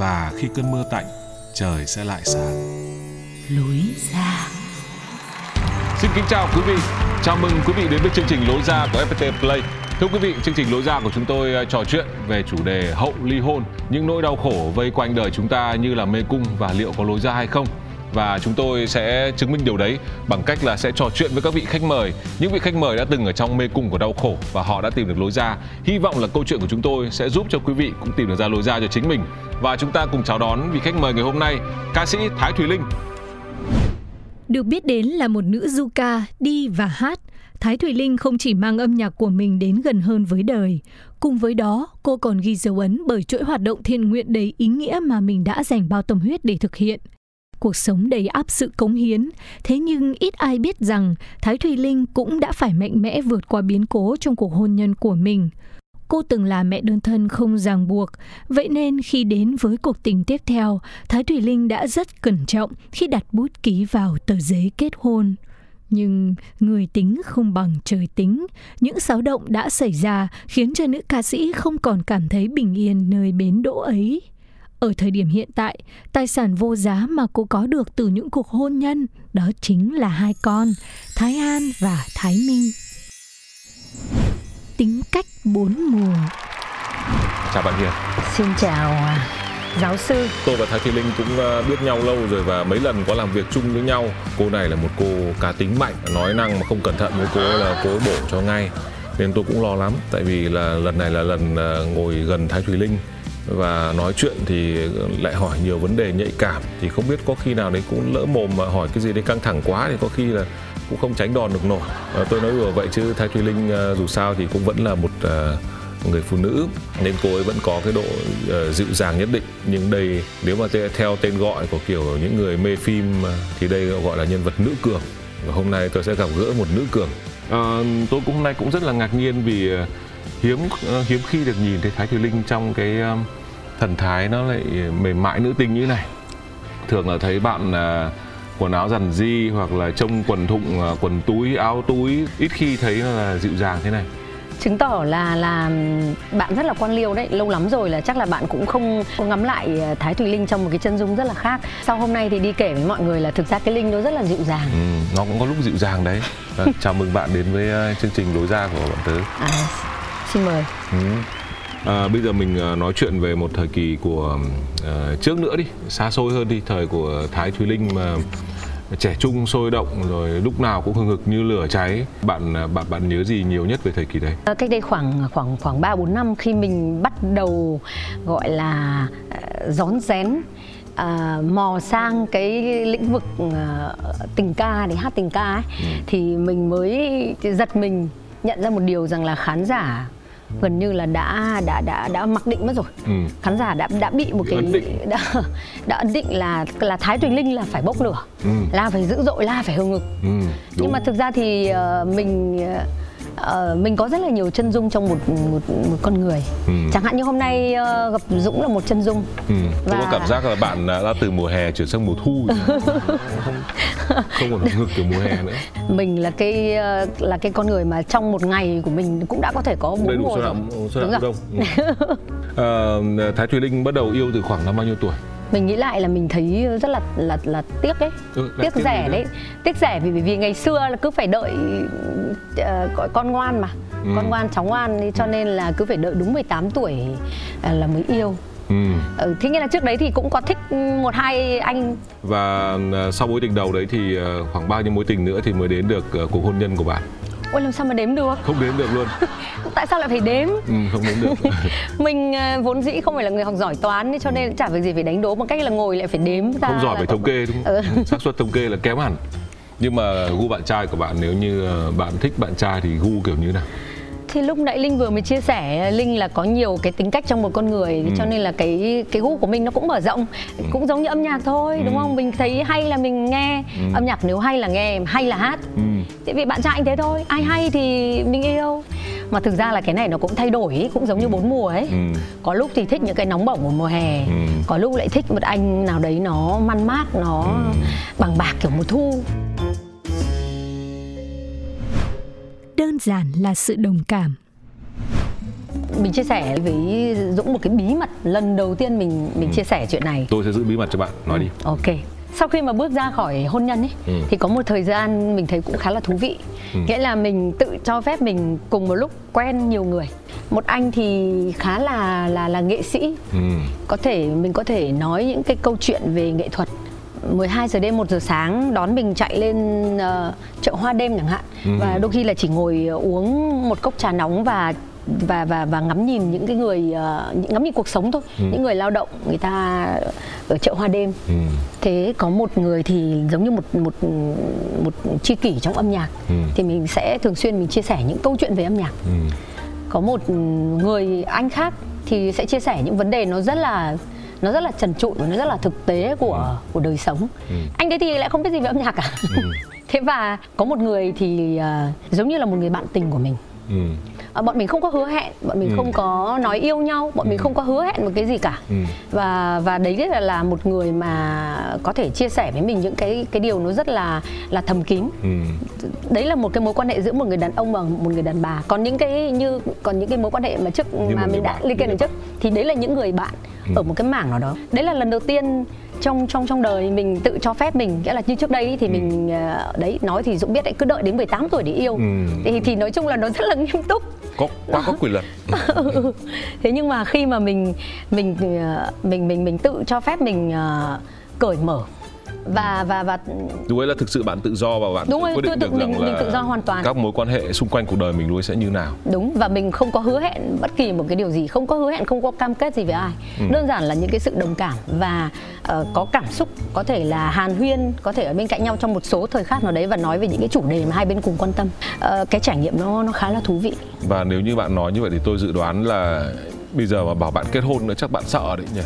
và khi cơn mưa tạnh, trời sẽ lại sáng. lối ra Xin kính chào quý vị. Chào mừng quý vị đến với chương trình Lối ra của FPT Play. Thưa quý vị, chương trình Lối ra của chúng tôi ờ, trò chuyện về chủ đề hậu ly hôn, những nỗi đau khổ vây quanh đời chúng ta như là mê cung và liệu có lối ra hay không. Và chúng tôi sẽ chứng minh điều đấy bằng cách là sẽ trò chuyện với các vị khách mời, những vị khách mời đã từng ở trong mê cung của đau khổ và họ đã tìm được lối ra. Hy vọng là câu chuyện của chúng tôi sẽ giúp cho quý vị cũng tìm được ra lối ra cho chính mình. Và chúng ta cùng chào đón vị khách mời ngày hôm nay, ca sĩ Thái Thùy Linh. Được biết đến là một nữ du ca, đi và hát, Thái Thùy Linh không chỉ mang âm nhạc của mình đến gần hơn với đời. Cùng với đó, cô còn ghi dấu ấn bởi chuỗi hoạt động thiện nguyện đầy ý nghĩa mà mình đã dành bao tâm huyết để thực hiện. Cuộc sống đầy áp sự cống hiến, thế nhưng ít ai biết rằng Thái Thùy Linh cũng đã phải mạnh mẽ vượt qua biến cố trong cuộc hôn nhân của mình. Cô từng là mẹ đơn thân không ràng buộc, vậy nên khi đến với cuộc tình tiếp theo, Thái Thùy Linh đã rất cẩn trọng khi đặt bút ký vào tờ giấy kết hôn. Nhưng người tính không bằng trời tính, những xáo động đã xảy ra khiến cho nữ ca sĩ không còn cảm thấy bình yên nơi bến đỗ ấy. Ở thời điểm hiện tại, tài sản vô giá mà cô có được từ những cuộc hôn nhân đó chính là hai con, Thái An và Thái Minh. Tính cách bốn mùa Chào bạn Hiền. Xin chào à, giáo sư. Tôi và Thái Thùy Linh cũng ờ, biết nhau lâu rồi và mấy lần có làm việc chung với nhau. Cô này là một cô cá tính mạnh, nói năng mà không cẩn thận với cô là cô ấy bổ cho ngay. Nên tôi cũng lo lắm, tại vì là lần này là lần ờ, ngồi gần Thái Thùy Linh và nói chuyện thì lại hỏi nhiều vấn đề nhạy cảm. Thì không biết có khi nào đấy cũng lỡ mồm mà hỏi cái gì đấy căng thẳng quá thì có khi là cũng không tránh đòn được nổi. à, tôi nói đùa vậy chứ Thái Thùy Linh à, dù sao thì cũng vẫn là một à, người phụ nữ. Nên cô ấy vẫn có cái độ uh, dịu dàng nhất định. Nhưng đây nếu mà theo tên gọi của kiểu những người mê phim thì đây gọi là nhân vật nữ cường. Và hôm nay tôi sẽ gặp gỡ một nữ cường. Ờ, tôi cũng hôm nay cũng rất là ngạc nhiên vì hiếm hiếm khi được nhìn thấy Thái Thùy Linh trong cái thần thái nó lại mềm mại nữ tính như thế này thường là thấy bạn à, quần áo rằn di hoặc là trông quần thụng à, quần túi áo túi ít khi thấy là dịu dàng thế này Chứng tỏ là là bạn rất là quan liêu đấy. Lâu lắm rồi là chắc là bạn cũng không có ngắm lại à, Thái Thùy Linh trong một cái chân dung rất là khác. Sau hôm nay thì đi kể với mọi người là thực ra cái Linh nó rất là dịu dàng. Ừ, nó cũng có lúc dịu dàng đấy. Và chào mừng bạn đến với ờ, chương trình lối ra của bọn tớ. À, xin mời. Ừ. À, bây giờ mình ờ, nói chuyện về một thời kỳ của ờ, trước nữa đi, xa xôi hơn đi, thời của Thái Thùy Linh mà trẻ trung sôi động rồi lúc nào cũng hừng hực như lửa cháy. Bạn ờ, bạn bạn nhớ gì nhiều nhất về thời kỳ đấy? À, Cách đây khoảng khoảng khoảng 3 4 năm khi mình bắt đầu gọi là uh, rón rén à, mò sang cái lĩnh vực à, tình ca để hát tình ca ấy thì mình mới giật mình nhận ra một điều rằng là khán giả gần như là đã đã đã đã mặc định mất rồi. Ừ. khán giả đã đã bị một cái đã đã ấn định là là thái tùy linh là phải bốc lửa. Ừ. là phải dữ dội là phải hừng hực Ừ, nhưng mà thực ra thì ờ, mình ờ, mình có rất là nhiều chân dung trong một một, một con người Ừ. chẳng hạn như hôm nay ờ, gặp Dũng là một chân dung Ừ. Tôi có Và- cảm giác là bạn đã từ mùa hè chuyển sang mùa thu rồi. không, không còn hực từ mùa hè nữa. mình là cái ờ, là cái con người mà trong một ngày của mình cũng đã có thể có bốn mùa rồi. xuân Đúng rồi. đông. Ừ. Ờ, Thái Thùy Linh bắt đầu yêu từ khoảng năm bao nhiêu tuổi? Mình nghĩ lại là mình thấy rất là là là tiếc ấy. Ừ, tiếc rẻ đấy. Tiếc rẻ vì vì ngày xưa là cứ phải đợi ờ, gọi con ngoan mà. Ừ. con ngoan cháu ngoan cho nên là cứ phải đợi đúng 18 tuổi à, là mới yêu. Ừ. ừ thế nghĩa là trước đấy thì cũng có thích một hai anh. Và à, sau mối tình đầu đấy thì khoảng bao nhiêu mối tình nữa thì mới đến được cuộc hôn nhân của bạn Ôi làm sao mà đếm được? Không đếm được luôn. Tại sao lại phải đếm? Ừ, Không đếm được. Mình vốn dĩ không phải là người học giỏi toán Cho nên chả việc gì phải đánh đố Bằng cách là ngồi lại phải đếm ra Không giỏi phải thống kê đúng không? Ừ. xác suất thống kê là kém hẳn. Nhưng mà gu bạn trai của bạn nếu như ờ, bạn thích bạn trai thì gu kiểu như nào thì lúc nãy linh vừa mới chia sẻ linh là có nhiều cái tính cách trong một con người ừ. cho nên là cái cái gu của mình nó cũng mở rộng ừ. cũng giống như âm nhạc thôi ừ. đúng không mình thấy hay là mình nghe ừ. âm nhạc nếu hay là nghe hay là hát ừ. tại vì bạn trai anh thế thôi ai hay thì mình yêu mà thực ra là cái này nó cũng thay đổi cũng giống như bốn mùa ấy ừ. có lúc thì thích những cái nóng bỏng của mùa hè ừ. có lúc lại thích một anh nào đấy nó man mát nó ừ. bằng bạc kiểu mùa thu đơn giản là sự đồng cảm mình chia sẻ với Dũng một cái bí mật lần đầu tiên mình mình ừ. chia sẻ chuyện này. Tôi sẽ giữ bí mật cho bạn, nói đi. Ok. Sau khi mà bước ra khỏi hôn nhân ấy ừ. thì có một thời gian mình thấy cũng khá là thú vị. Ừ. Nghĩa là mình tự cho phép mình cùng một lúc quen nhiều người. Một anh thì khá là là là nghệ sĩ. Ừ. Có thể mình có thể nói những cái câu chuyện về nghệ thuật 12 giờ đêm 1 giờ sáng đón mình chạy lên uh, chợ hoa đêm chẳng hạn ừ. và đôi khi là chỉ ngồi uống một cốc trà nóng và và và và ngắm nhìn những cái người uh, ngắm nhìn cuộc sống thôi ừ. những người lao động người ta ở chợ hoa đêm ừ. thế có một người thì giống như một một một tri kỷ trong âm nhạc ừ. thì mình sẽ thường xuyên mình chia sẻ những câu chuyện về âm nhạc ừ. có một người anh khác thì sẽ chia sẻ những vấn đề nó rất là nó rất là trần trụi và nó rất là thực tế của ừ. của đời sống ừ. anh đấy thì lại không biết gì về âm nhạc cả ừ. thế và có một người thì uh, giống như là một người bạn tình của mình ừ à, bọn mình không có hứa hẹn bọn mình ừ. không có nói yêu nhau bọn ừ. mình không có hứa hẹn một cái gì cả ừ. và và đấy là là một người mà có thể chia sẻ với mình những cái cái điều nó rất là là thầm kín ừ. đấy là một cái mối quan hệ giữa một người đàn ông và một người đàn bà còn những cái như còn những cái mối quan hệ mà trước như mà mình đã liệt kê ở trước thì đấy là những người bạn ừ. ở một cái mảng nào đó đấy là lần đầu tiên trong trong trong đời mình tự cho phép mình. Nghĩa là như trước đây thì ừ. mình ờ, đấy nói thì Dũng biết đấy cứ đợi đến 18 tuổi để yêu. Ừ. thì thì nói chung là nó rất là nghiêm túc. Có quá có quyền lực thế nhưng mà khi mà mình mình ờ, mình mình mình tự cho phép mình uh, cởi mở và và và lúc ấy là thực sự bạn tự do và bạn đúng rồi, quyết định tự, được mình, rằng mình tự do hoàn toàn. các mối quan hệ xung quanh cuộc đời mình luôn sẽ như nào. Đúng và mình không có hứa hẹn bất kỳ một cái điều gì không có hứa hẹn không có cam kết gì với ai. Ừ. đơn giản là những cái sự đồng cảm và uh, có cảm xúc có thể là hàn huyên có thể ở bên cạnh nhau trong một số thời khắc nào đấy và nói về những cái chủ đề mà hai bên cùng quan tâm. Uh, cái trải nghiệm nó nó khá là thú vị. Và nếu như bạn nói như vậy thì tôi dự đoán là bây giờ mà bảo bạn kết hôn nữa chắc bạn sợ đấy nhỉ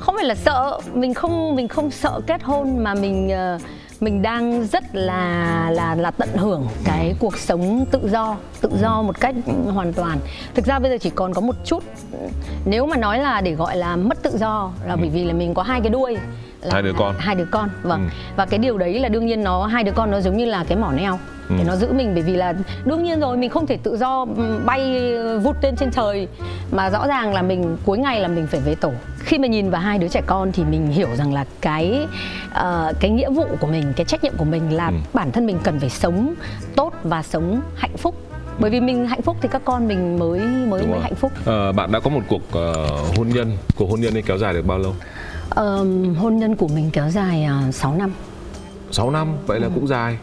không phải là sợ mình không mình không sợ kết hôn mà mình uh, mình đang rất là là là tận hưởng cái cuộc sống tự do tự do một cách hoàn toàn. Thực ra bây giờ chỉ còn có một chút nếu mà nói là để gọi là mất tự do là bởi vì là mình có hai cái đuôi là hai đứa con. hai đứa con vâng. Ừ. và cái điều đấy là đương nhiên nó hai đứa con nó giống như là cái mỏ neo ừ. để nó giữ mình bởi vì là đương nhiên rồi mình không thể tự do bay vút lên trên trời mà rõ ràng là mình cuối ngày là mình phải về tổ khi mà nhìn vào hai đứa trẻ con thì mình hiểu rằng là cái uh, cái nghĩa vụ của mình cái trách nhiệm của mình là ừ. bản thân mình cần phải sống tốt và sống hạnh phúc bởi vì mình hạnh phúc thì các con mình mới mới mới hạnh phúc. À, bạn đã có một cuộc uh, hôn nhân, cuộc hôn nhân ấy kéo dài được bao lâu? Uh, hôn nhân của mình kéo dài uh, 6 năm. 6 năm, vậy là ừ. cũng dài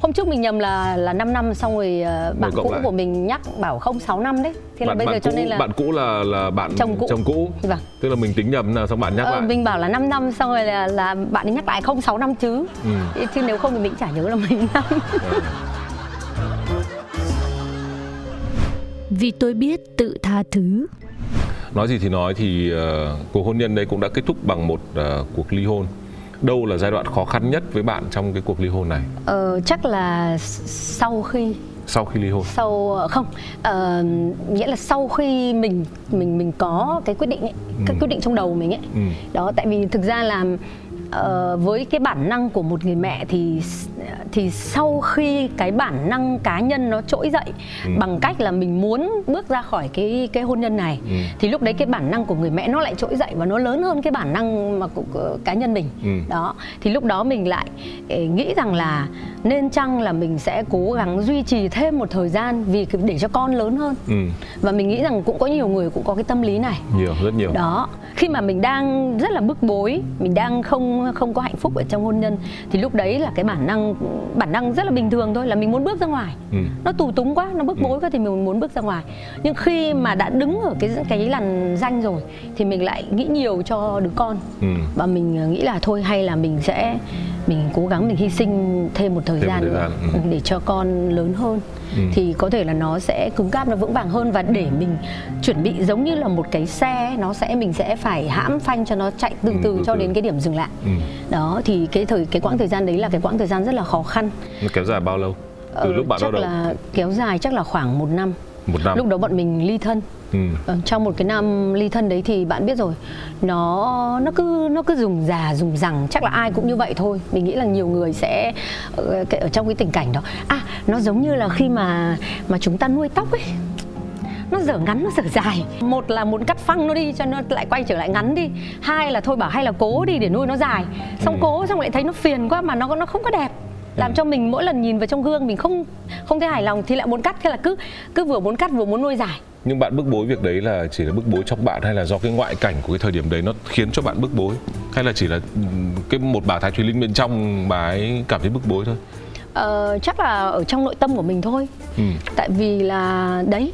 hôm trước mình nhầm là là 5 năm xong rồi uh, bạn cũ lại. của mình nhắc bảo không 6 năm đấy thế là bạn, bây giờ cũ, cho nên là bạn cũ là là bạn chồng cũ, chồng cũ. Vâng. tức là mình tính nhầm là xong bạn nhắc ờ, lại mình bảo là 5 năm xong rồi là là bạn ấy nhắc lại không 6 năm chứ ừ. chứ nếu không thì mình chả nhớ là mình năm ừ. vì tôi biết tự tha thứ nói gì thì nói thì uh, cuộc hôn nhân đây cũng đã kết thúc bằng một uh, cuộc ly hôn đâu là giai đoạn khó khăn nhất với bạn trong cái cuộc ly hôn này ờ, chắc là sau khi sau khi ly hôn sau không uh, nghĩa là sau khi mình mình mình có cái quyết định ấy, ừ. cái quyết định trong đầu mình ấy ừ. đó tại vì thực ra là uh, với cái bản năng của một người mẹ thì thì sau khi cái bản năng cá nhân nó trỗi dậy ừ. bằng cách là mình muốn bước ra khỏi cái cái hôn nhân này ừ. thì lúc đấy cái bản năng của người mẹ nó lại trỗi dậy và nó lớn hơn cái bản năng mà của, của cá nhân mình ừ. đó thì lúc đó mình lại eh, nghĩ rằng là nên chăng là mình sẽ cố gắng duy trì thêm một thời gian vì để cho con lớn hơn ừ. và mình nghĩ rằng cũng có nhiều người cũng có cái tâm lý này nhiều rất nhiều đó khi mà mình đang rất là bức bối mình đang không không có hạnh phúc ở trong hôn nhân thì lúc đấy là cái bản năng bản năng rất là bình thường thôi là mình muốn bước ra ngoài ừ. nó tù túng quá nó bức ừ. bối quá thì mình muốn bước ra ngoài nhưng khi mà đã đứng ở cái cái làn danh rồi thì mình lại nghĩ nhiều cho đứa con ừ. và mình nghĩ là thôi hay là mình sẽ mình cố gắng mình hy sinh thêm một thời thêm gian, một thời gian. nữa ừ. để cho con lớn hơn ừ. thì có thể là nó sẽ cứng cáp nó vững vàng hơn và để mình chuẩn bị giống như là một cái xe nó sẽ mình sẽ phải hãm phanh cho nó chạy từ ừ, từ cho từ. đến cái điểm dừng lại ừ. đó thì cái thời cái quãng thời gian đấy là cái quãng thời gian rất là khó khăn nó kéo dài bao lâu từ ờ, lúc bạn chắc là kéo dài chắc là khoảng một năm một năm. Lúc đó bọn mình ly thân. Ừ. Ờ, trong một cái năm ly thân đấy thì bạn biết rồi nó nó cứ nó cứ dùng già dùng rằng chắc là ai cũng như vậy thôi. Mình nghĩ là nhiều người sẽ ở, ở trong cái tình cảnh đó. À nó giống như là khi mà mà chúng ta nuôi tóc ấy. Nó dở ngắn nó dở dài. Một là muốn cắt phăng nó đi cho nó lại quay trở lại ngắn đi. Hai là thôi bảo hay là cố đi để nuôi nó dài. Xong ừ. cố xong lại thấy nó phiền quá mà nó nó không có đẹp làm cho mình mỗi lần nhìn vào trong gương mình không không thấy hài lòng thì lại muốn cắt thế là cứ cứ vừa muốn cắt vừa muốn nuôi dài. Nhưng bạn bức bối việc đấy là chỉ là bức bối trong bạn hay là do cái ngoại cảnh của cái thời điểm đấy nó khiến cho bạn bức bối? Hay là chỉ là cái một bà thái thùy linh bên trong bà ấy cảm thấy bức bối thôi? Uh, chắc là ở trong nội tâm của mình thôi. Ừ. tại vì là đấy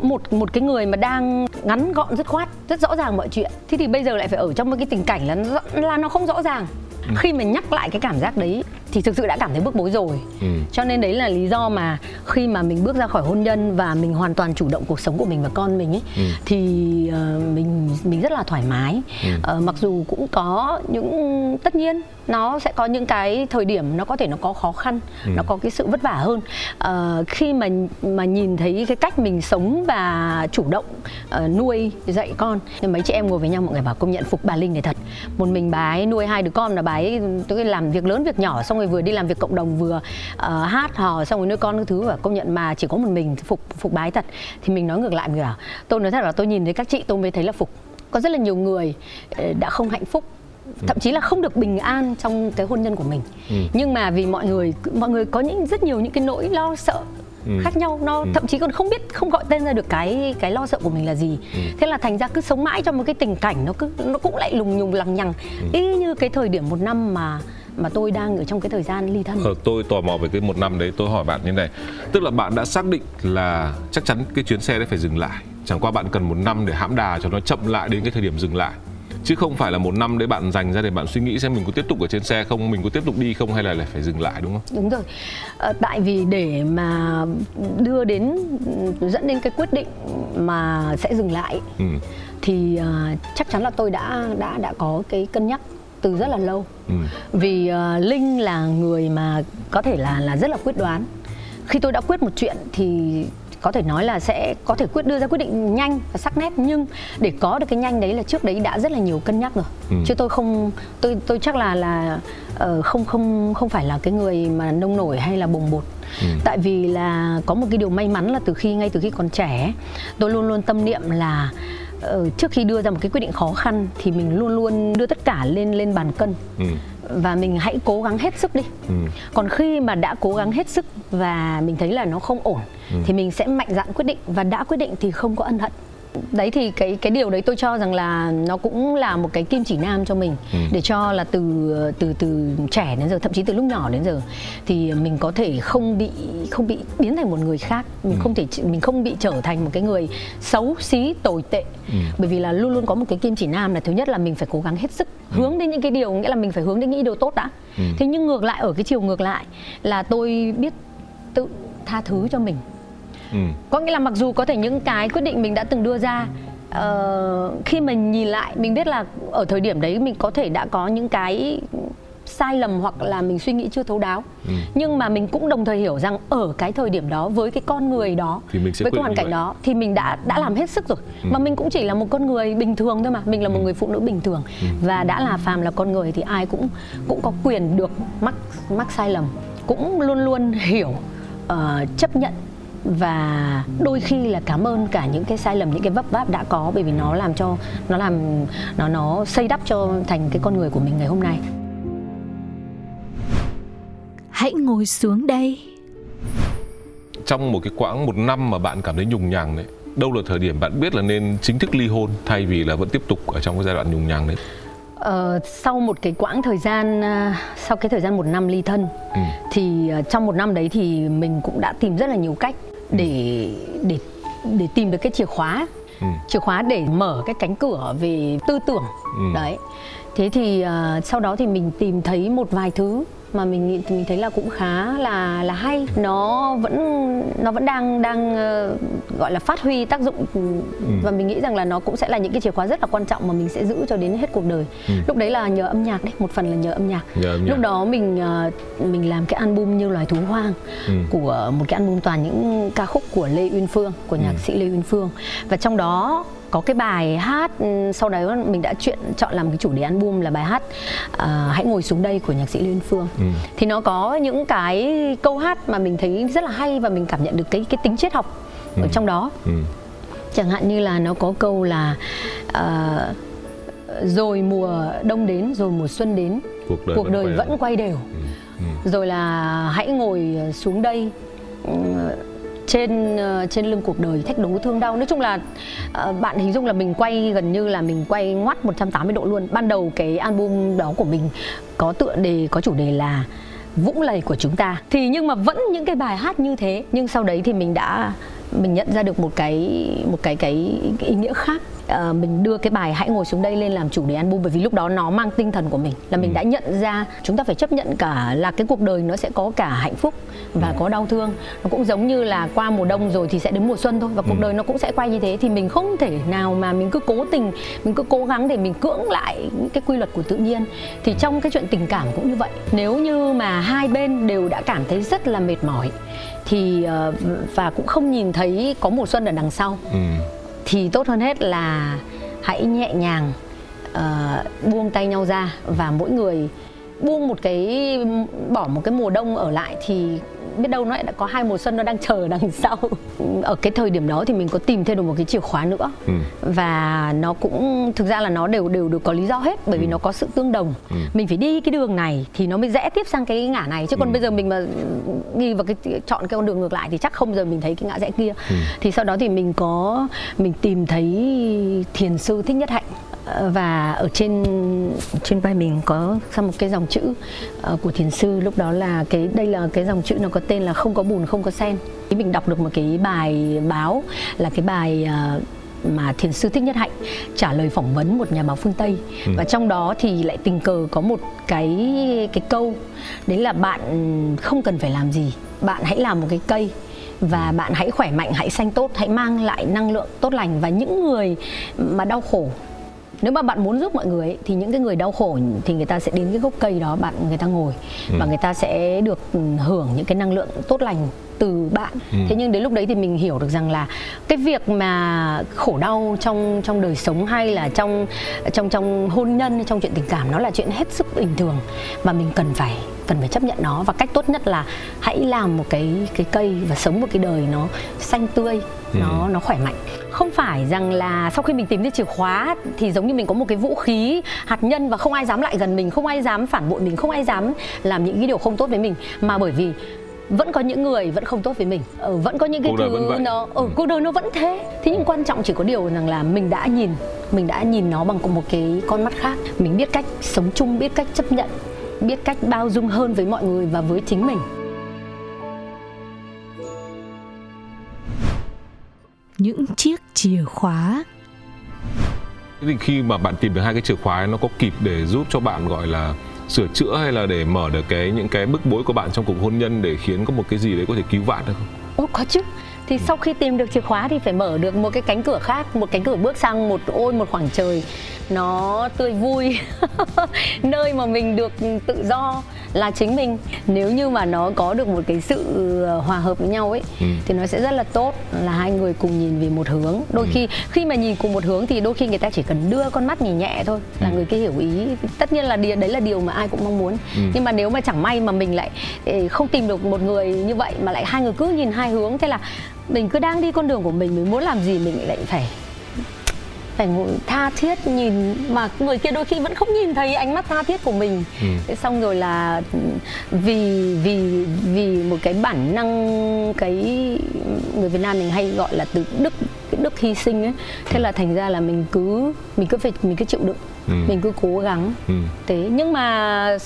một một cái người mà đang ngắn gọn dứt khoát rất rõ ràng mọi chuyện thế thì bây giờ lại phải ở trong một cái tình cảnh là là nó không rõ ràng. Ừ. khi mình nhắc lại cái cảm giác đấy thì thực sự đã cảm thấy bức bối rồi ừ. cho nên đấy là lý do mà khi mà mình bước ra khỏi hôn nhân và mình hoàn toàn chủ động cuộc sống của mình và con mình ấy ừ. thì uh, mình mình rất là thoải mái ừ. uh, mặc dù cũng có những tất nhiên nó sẽ có những cái thời điểm nó có thể nó có khó khăn ừ. nó có cái sự vất vả hơn uh, khi mà mà nhìn thấy cái cách mình sống và chủ động uh, nuôi dạy con thì mấy chị em ngồi với nhau mọi người bảo công nhận phục bà linh này thật một mình bà ấy nuôi hai đứa con là bà ấy tôi làm việc lớn việc nhỏ xong rồi vừa đi làm việc cộng đồng vừa uh, hát hò xong rồi nuôi con cái thứ và công nhận mà chỉ có một mình phục phục bái thật thì mình nói ngược lại mình bảo tôi nói thật là tôi nhìn thấy các chị tôi mới thấy là phục có rất là nhiều người đã không hạnh phúc thậm chí là không được bình an trong cái hôn nhân của mình ừ. nhưng mà vì mọi người mọi người có những rất nhiều những cái nỗi lo sợ ừ. khác nhau nó ừ. thậm chí còn không biết không gọi tên ra được cái cái lo sợ của mình là gì ừ. thế là thành ra cứ sống mãi trong một cái tình cảnh nó cứ nó cũng lại lùng nhùng lằng nhằng ừ. y như cái thời điểm một năm mà mà tôi đang ở trong cái thời gian ly thân. Ờ, tôi tò mò về cái một năm đấy tôi hỏi bạn như này, tức là bạn đã xác định là chắc chắn cái chuyến xe đấy phải dừng lại, chẳng qua bạn cần một năm để hãm đà cho nó chậm lại đến cái thời điểm dừng lại. Chứ không phải là một năm đấy bạn dành ra để bạn suy nghĩ xem mình có tiếp tục ở trên xe không mình có tiếp tục đi không hay là lại phải dừng lại đúng không? Đúng rồi. À, tại vì để mà đưa đến dẫn đến cái quyết định mà sẽ dừng lại ừ. thì uh, chắc chắn là tôi đã đã đã có cái cân nhắc từ rất là lâu ừ. vì uh, linh là người mà có thể là là rất là quyết đoán khi tôi đã quyết một chuyện thì có thể nói là sẽ có thể quyết đưa ra quyết định nhanh và sắc nét nhưng để có được cái nhanh đấy là trước đấy đã rất là nhiều cân nhắc rồi ừ. chứ tôi không tôi tôi chắc là là uh, không không không phải là cái người mà nông nổi hay là bồng bột ừ. tại vì là có một cái điều may mắn là từ khi ngay từ khi còn trẻ tôi luôn luôn tâm niệm là uh, trước khi đưa ra một cái quyết định khó khăn thì mình luôn luôn đưa tất cả lên lên bàn cân. Ừ. Và mình hãy cố gắng hết sức đi. Ừ. còn khi mà đã cố gắng hết sức và mình thấy là nó không ổn ừ. thì mình sẽ mạnh dạn quyết định. Và đã quyết định thì không có ân hận đấy thì cái cái điều đấy tôi cho rằng là nó cũng là một cái kim chỉ nam cho mình ừ. để cho là từ từ từ trẻ đến giờ thậm chí từ lúc nhỏ đến giờ thì mình có thể không bị không bị biến thành một người khác mình ừ. không thể mình không bị trở thành một cái người xấu xí tồi tệ ừ. bởi vì là luôn luôn có một cái kim chỉ nam là thứ nhất là mình phải cố gắng hết sức ừ. hướng đến những cái điều nghĩa là mình phải hướng đến những điều tốt đã ừ. thế nhưng ngược lại ở cái chiều ngược lại là tôi biết tự tha thứ cho mình ừ. có nghĩa là mặc dù có thể những cái quyết định mình đã từng đưa ra uh, khi mình nhìn lại mình biết là ở thời điểm đấy mình có thể đã có những cái sai lầm hoặc là mình suy nghĩ chưa thấu đáo ừ. nhưng mà mình cũng đồng thời hiểu rằng ở cái thời điểm đó với cái con người đó thì mình sẽ với cái hoàn cảnh đó thì mình đã đã làm hết sức rồi ừ. mà mình cũng chỉ là một con người bình thường thôi mà mình là một ừ. người phụ nữ bình thường ừ. và đã là phàm là con người thì ai cũng cũng có quyền được mắc mắc sai lầm cũng luôn luôn hiểu uh, chấp nhận và đôi khi là cảm ơn cả những cái sai lầm những cái vấp váp đã có bởi vì nó làm cho nó làm nó nó xây đắp cho thành cái con người của mình ngày hôm nay. Hãy ngồi xuống đây. Trong một cái quãng một năm mà bạn cảm thấy nhùng nhằng đấy đâu là thời điểm bạn biết là nên chính thức ly hôn thay vì là vẫn tiếp tục ở trong cái giai đoạn nhùng nhằng đấy? Ờ, sau một cái quãng thời gian uh, sau cái thời gian một năm ly thân ừ. thì uh, trong một năm đấy thì mình cũng đã tìm rất là nhiều cách để để để tìm được cái chìa khóa ừ. chìa khóa để mở cái cánh cửa về tư tưởng ừ. đấy thế thì uh, sau đó thì mình tìm thấy một vài thứ mà mình mình thấy là cũng khá là là hay nó vẫn nó vẫn đang đang uh, gọi là phát huy tác dụng ừ. và mình nghĩ rằng là nó cũng sẽ là những cái chìa khóa rất là quan trọng mà mình sẽ giữ cho đến hết cuộc đời ừ. lúc đấy là nhờ âm nhạc đấy một phần là nhờ âm nhạc, nhờ âm nhạc. lúc đó mình uh, mình làm cái album như loài thú hoang ừ. của một cái album toàn những ca khúc của Lê Uyên Phương của nhạc ừ. sĩ Lê Uyên Phương và trong đó có cái bài hát ừ, sau đó mình đã chuyện chọn làm cái chủ đề album là bài hát uh, hãy ngồi xuống đây của nhạc sĩ Liên Phương ừ. thì nó có những cái câu hát mà mình thấy rất là hay và mình cảm nhận được cái cái tính triết học ừ. ở trong đó ừ. chẳng hạn như là nó có câu là uh, rồi mùa đông đến rồi mùa xuân đến cuộc đời, cuộc đời vẫn, vẫn quay đều ừ. Ừ. rồi là hãy ngồi xuống đây uh, trên ờ, trên lưng cuộc đời thách đố thương đau. Nói chung là ờ, bạn hình dung là mình quay gần như là mình quay ngoắt 180 độ luôn. Ban đầu cái album đó của mình có tựa đề có chủ đề là vũng lầy của chúng ta. Thì nhưng mà vẫn những cái bài hát như thế nhưng sau đấy thì mình đã mình nhận ra được một cái một cái cái, cái ý nghĩa khác à, mình đưa cái bài hãy ngồi xuống đây lên làm chủ đề album bởi vì lúc đó nó mang tinh thần của mình là mình ừ. đã nhận ra chúng ta phải chấp nhận cả là cái cuộc đời nó sẽ có cả hạnh phúc và ừ. có đau thương nó cũng giống như là qua mùa đông rồi thì sẽ đến mùa xuân thôi và cuộc ừ. đời nó cũng sẽ quay như thế thì mình không thể nào mà mình cứ cố tình mình cứ cố gắng để mình cưỡng lại những cái quy luật của tự nhiên thì trong cái chuyện tình cảm cũng như vậy nếu như mà hai bên đều đã cảm thấy rất là mệt mỏi thì uh, và cũng không nhìn thấy có mùa xuân ở đằng sau ừ thì tốt hơn hết là hãy nhẹ nhàng uh, buông tay nhau ra và mỗi người buông một cái bỏ một cái mùa đông ở lại thì biết đâu nó đã có hai mùa xuân nó đang chờ đằng sau ở cái thời điểm đó thì mình có tìm thêm được một cái chìa khóa nữa ừ. và nó cũng thực ra là nó đều đều được có lý do hết bởi vì ừ. nó có sự tương đồng ừ. mình phải đi cái đường này thì nó mới rẽ tiếp sang cái ngã này chứ còn ừ. bây giờ mình mà nghi vào cái chọn cái con đường ngược lại thì chắc không giờ mình thấy cái ngã rẽ kia ừ. thì sau đó thì mình có mình tìm thấy thiền sư thích nhất hạnh và ở trên trên vai mình có sang một cái dòng chữ uh, của thiền sư. Lúc đó là cái đây là cái dòng chữ nó có tên là không có bùn không có sen. Mình đọc được một cái bài báo là cái bài uh, mà thiền sư thích nhất hạnh trả lời phỏng vấn một nhà báo phương tây. Ừ. và trong đó thì lại tình cờ có một cái cái câu đấy là bạn không cần phải làm gì bạn hãy làm một cái cây. Và bạn hãy khỏe mạnh hãy xanh tốt hãy mang lại năng lượng tốt lành. Và những người mà đau khổ nếu mà bạn muốn giúp mọi người ấy, thì những cái người đau khổ thì người ta sẽ đến cái gốc cây đó bạn người ta ngồi ừ. và người ta sẽ được ừ, hưởng những cái năng lượng tốt lành từ bạn ừ. thế nhưng đến lúc đấy thì mình hiểu được rằng là cái việc mà khổ đau trong trong đời sống hay là trong trong trong hôn nhân trong chuyện tình cảm nó là chuyện hết sức bình thường mà mình cần phải cần phải chấp nhận nó và cách tốt nhất là hãy làm một cái cái cây và sống một cái đời nó xanh tươi ừ. nó nó khỏe mạnh không phải rằng là sau khi mình tìm thấy chìa khóa thì giống như mình có một cái vũ khí hạt nhân và không ai dám lại gần mình không ai dám phản bội mình không ai dám làm những cái điều không tốt với mình mà bởi vì vẫn có những người vẫn không tốt với mình. Ừ, vẫn có những cái cuộc thứ nó ở ừ, cuộc đời nó vẫn thế. Thế nhưng quan trọng chỉ có điều rằng là mình đã nhìn mình đã nhìn nó bằng một cái con mắt khác. Mình biết cách sống chung biết cách chấp nhận biết cách bao dung hơn với mọi người và với chính mình. Những chiếc chìa khóa. Thì khi mà bạn tìm được hai cái chìa khóa ấy, nó có kịp để giúp cho bạn gọi là sửa chữa hay là để mở được cái, những cái bức bối của bạn trong cuộc hôn nhân để khiến có một cái gì đấy có thể cứu vãn được không? Ồ có chứ thì sau khi tìm được chìa khóa thì phải mở được một cái cánh cửa khác một cánh cửa bước sang một ôi một khoảng trời nó tươi vui nơi mà mình được tự do là chính mình nếu như mà nó có được một cái sự ờ, hòa hợp với nhau ấy ừ. thì nó sẽ rất là tốt là hai người cùng nhìn về một hướng đôi ừ. khi khi mà nhìn cùng một hướng thì đôi khi người ta chỉ cần đưa con mắt nhìn nhẹ thôi là ừ. người kia hiểu ý tất nhiên là đấy là điều mà ai cũng mong muốn ừ. nhưng mà nếu mà chẳng may mà mình lại không tìm được một người như vậy mà lại hai người cứ nhìn hai hướng thế là mình cứ đang đi con đường của mình mình muốn làm gì mình lại phải phải ngồi tha thiết nhìn mà người kia đôi khi vẫn không nhìn thấy ánh mắt tha thiết của mình ừ. xong rồi là vì vì vì một cái bản năng cái người Việt Nam mình hay gọi là từ đức cái đức hy sinh ấy thế là thành ra là mình cứ mình cứ phải mình cứ chịu đựng ừ. mình cứ cố gắng ừ. thế nhưng mà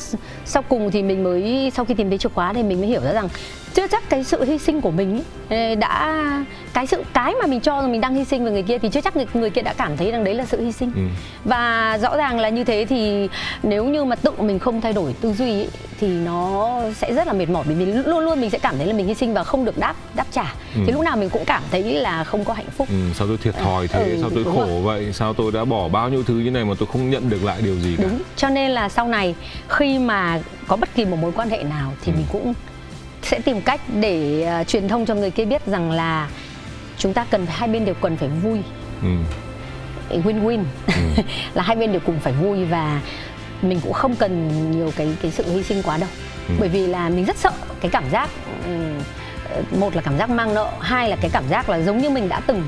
sau cùng thì mình mới sau khi tìm thấy chìa khóa thì mình mới hiểu ra rằng chưa chắc cái sự hy sinh của mình ấy, đã cái sự cái mà mình cho rằng mình đang hy sinh về người kia thì chưa chắc người, người kia đã cảm thấy rằng đấy là sự hy sinh ừ. và rõ ràng là như thế thì nếu như mà tự mình không thay đổi tư duy ấy, thì nó sẽ rất là mệt mỏi vì luôn luôn mình sẽ cảm thấy là mình hy sinh và không được đáp đáp trả ừ. thì lúc nào mình cũng cảm thấy là không có hạnh phúc ừ, sao tôi thiệt thòi thế ừ, sao tôi khổ rồi. vậy sao tôi đã bỏ bao nhiêu thứ như này mà tôi không nhận được lại điều gì cả đúng cho nên là sau này khi mà có bất kỳ một mối quan hệ nào thì ừ. mình cũng sẽ tìm cách để uh, truyền thông cho người kia biết rằng là chúng ta cần hai bên đều cần phải vui ừ. win-win ừ. là hai bên đều cùng phải vui và mình cũng không cần nhiều cái cái sự hy sinh quá đâu ừ. bởi vì là mình rất sợ cái cảm giác um, một là cảm giác mang nợ hai là cái cảm giác là giống như mình đã từng